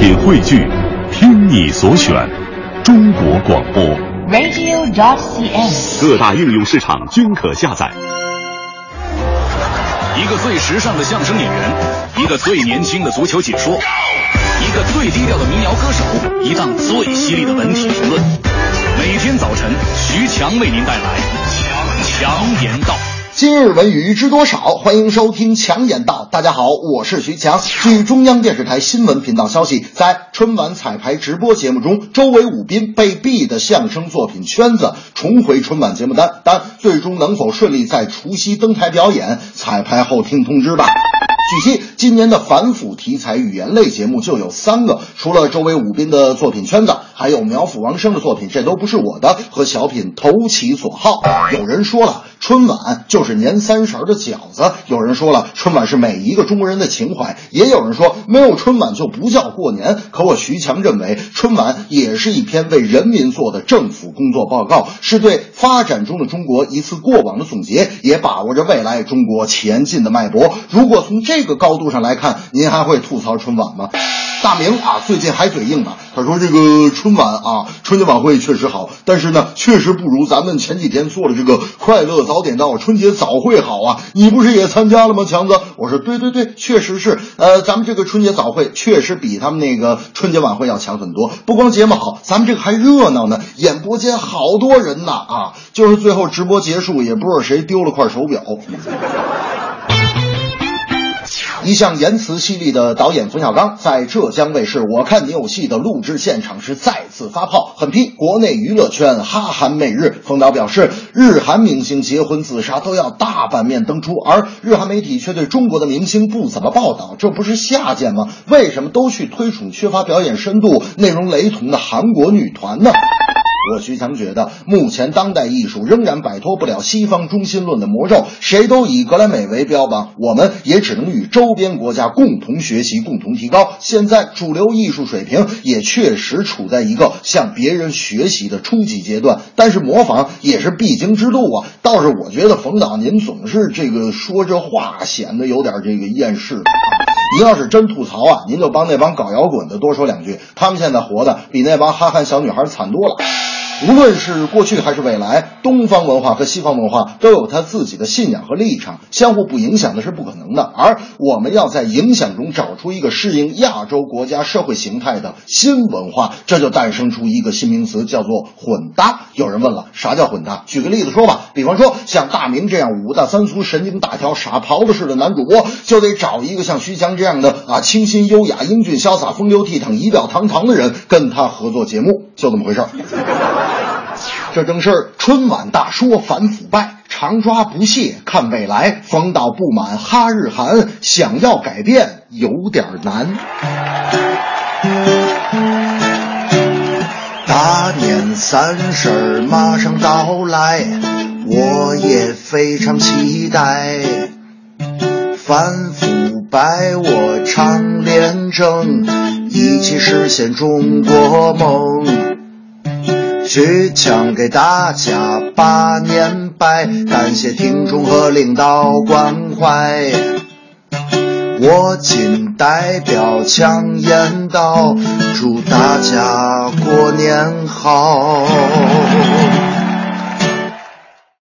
品汇聚，听你所选，中国广播。radio.dot.cn，。各大应用市场均可下载。一个最时尚的相声演员，一个最年轻的足球解说，一个最低调的民谣歌手，一档最犀利的文体评论。每天早晨，徐强为您带来强强言道。今日文娱知多少？欢迎收听强言道。大家好，我是徐强。据中央电视台新闻频道消息，在春晚彩排直播节目中，周围武斌被毙的相声作品《圈子》重回春晚节目单，但最终能否顺利在除夕登台表演，彩排后听通知吧。据悉，今年的反腐题材语言类节目就有三个，除了周围武斌的作品《圈子》，还有苗阜王声的作品《这都不是我的》和小品《投其所好》。有人说了，春晚就是年三十的饺子；有人说了，春晚是每一个中国人的情怀；也有人说，没有春晚就不叫过年。可我徐强认为，春晚也是一篇为人民做的政府工作报告，是对发展中的中国一次过往的总结，也把握着未来中国前进的脉搏。如果从这个高度上来看，您还会吐槽春晚吗？大明啊，最近还嘴硬呢。他说：“这个春晚啊，春节晚会确实好，但是呢，确实不如咱们前几天做的这个快乐早点到春节早会好啊。你不是也参加了吗，强子？”我说：“对对对，确实是。呃，咱们这个春节早会确实比他们那个春节晚会要强很多。不光节目好，咱们这个还热闹呢，演播间好多人呢啊！就是最后直播结束，也不知道谁丢了块手表。”一向言辞犀利的导演冯小刚，在浙江卫视《我看你有戏》的录制现场时再次发炮，狠批国内娱乐圈哈韩媚日。冯导表示，日韩明星结婚自杀都要大版面登出，而日韩媒体却对中国的明星不怎么报道，这不是下贱吗？为什么都去推崇缺乏表演深度、内容雷同的韩国女团呢？我徐强觉得，目前当代艺术仍然摆脱不了西方中心论的魔咒，谁都以格莱美为标榜，我们也只能与周边国家共同学习、共同提高。现在主流艺术水平也确实处在一个向别人学习的初级阶段，但是模仿也是必经之路啊。倒是我觉得冯导您总是这个说这话，显得有点这个厌世。您要是真吐槽啊，您就帮那帮搞摇滚的多说两句，他们现在活的比那帮哈韩小女孩惨多了。无论是过去还是未来，东方文化和西方文化都有它自己的信仰和立场，相互不影响的是不可能的。而我们要在影响中找出一个适应亚洲国家社会形态的新文化，这就诞生出一个新名词，叫做混搭。有人问了，啥叫混搭？举个例子说吧，比方说像大明这样五大三粗、神经大条、傻狍子似的男主播，就得找一个像徐强这样的啊，清新优雅、英俊潇洒、风流倜傥、仪表堂堂的人跟他合作节目，就这么回事儿。这正是春晚大说反腐败，常抓不懈看未来。冯导不满哈日韩，想要改变有点难。大年三十儿马上到来，我也非常期待。反腐败我常廉政，一起实现中国梦。徐强给大家拜年拜，感谢听众和领导关怀。我谨代表强言道，祝大家过年好。